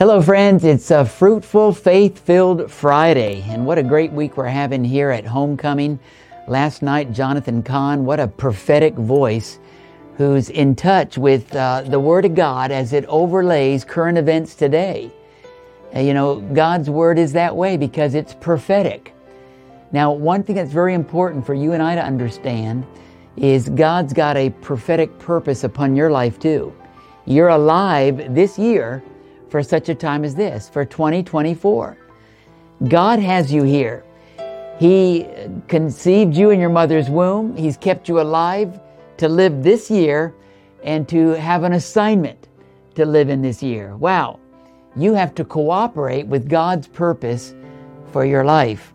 Hello, friends. It's a fruitful, faith filled Friday, and what a great week we're having here at Homecoming. Last night, Jonathan Cahn, what a prophetic voice who's in touch with uh, the Word of God as it overlays current events today. Uh, you know, God's Word is that way because it's prophetic. Now, one thing that's very important for you and I to understand is God's got a prophetic purpose upon your life too. You're alive this year for such a time as this, for 2024. God has you here. He conceived you in your mother's womb. He's kept you alive to live this year and to have an assignment to live in this year. Wow. You have to cooperate with God's purpose for your life.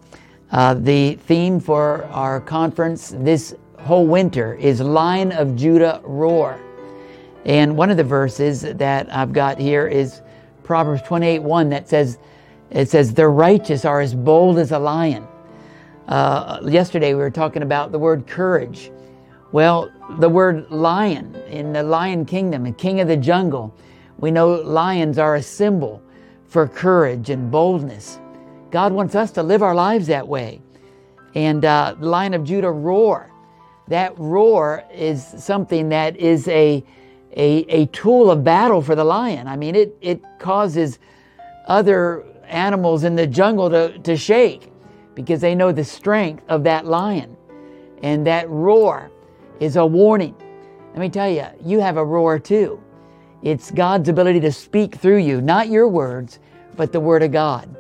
Uh, the theme for our conference this whole winter is Lion of Judah Roar. And one of the verses that I've got here is Proverbs 28 1 that says, it says, the righteous are as bold as a lion. Uh, yesterday we were talking about the word courage. Well, the word lion in the lion kingdom, the king of the jungle, we know lions are a symbol for courage and boldness. God wants us to live our lives that way. And uh, the Lion of Judah roar. That roar is something that is a a, a tool of battle for the lion. I mean, it, it causes other animals in the jungle to, to shake because they know the strength of that lion. And that roar is a warning. Let me tell you, you have a roar too. It's God's ability to speak through you, not your words, but the Word of God.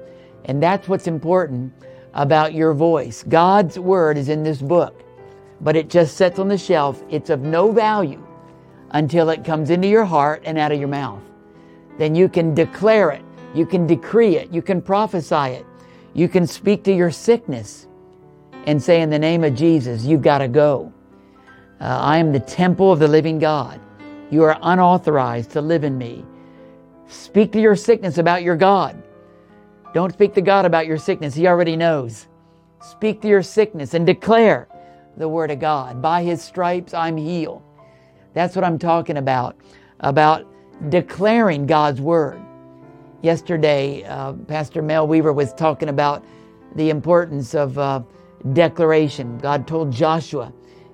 And that's what's important about your voice. God's Word is in this book, but it just sits on the shelf. It's of no value until it comes into your heart and out of your mouth. Then you can declare it, you can decree it, you can prophesy it, you can speak to your sickness and say, In the name of Jesus, you've got to go. Uh, I am the temple of the living God. You are unauthorized to live in me. Speak to your sickness about your God. Don't speak to God about your sickness, He already knows. Speak to your sickness and declare the Word of God. By His stripes, I'm healed. That's what I'm talking about, about declaring God's word. Yesterday, uh, Pastor Mel Weaver was talking about the importance of uh, declaration. God told Joshua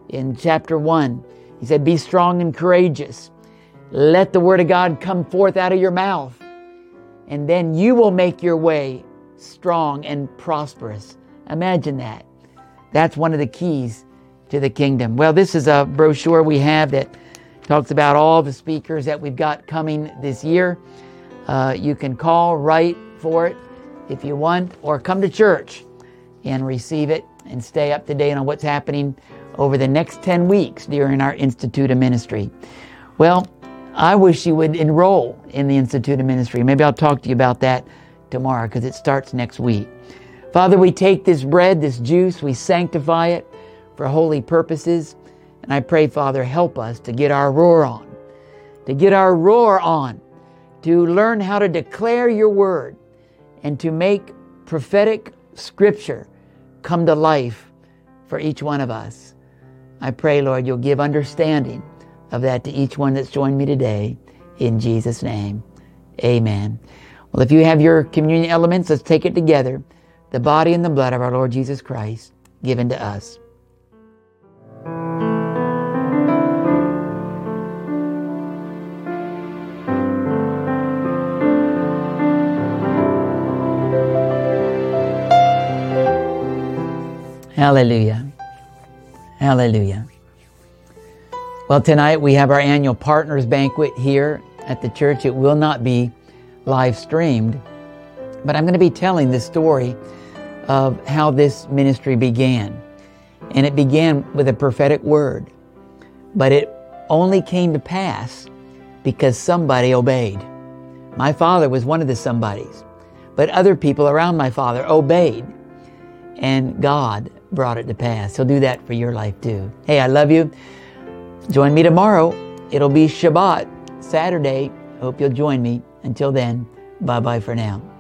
in chapter 1, He said, Be strong and courageous. Let the word of God come forth out of your mouth, and then you will make your way strong and prosperous. Imagine that. That's one of the keys to the kingdom. Well, this is a brochure we have that Talks about all the speakers that we've got coming this year. Uh, you can call, write for it if you want, or come to church and receive it and stay up to date on what's happening over the next 10 weeks during our Institute of Ministry. Well, I wish you would enroll in the Institute of Ministry. Maybe I'll talk to you about that tomorrow because it starts next week. Father, we take this bread, this juice, we sanctify it for holy purposes. And I pray, Father, help us to get our roar on, to get our roar on, to learn how to declare your word and to make prophetic scripture come to life for each one of us. I pray, Lord, you'll give understanding of that to each one that's joined me today. In Jesus' name, amen. Well, if you have your communion elements, let's take it together. The body and the blood of our Lord Jesus Christ given to us. Hallelujah. Hallelujah. Well, tonight we have our annual partners banquet here at the church. It will not be live streamed, but I'm going to be telling the story of how this ministry began. And it began with a prophetic word, but it only came to pass because somebody obeyed. My father was one of the somebodies, but other people around my father obeyed, and God brought it to pass. He'll do that for your life too. Hey, I love you. Join me tomorrow. It'll be Shabbat, Saturday. Hope you'll join me. Until then, bye bye for now.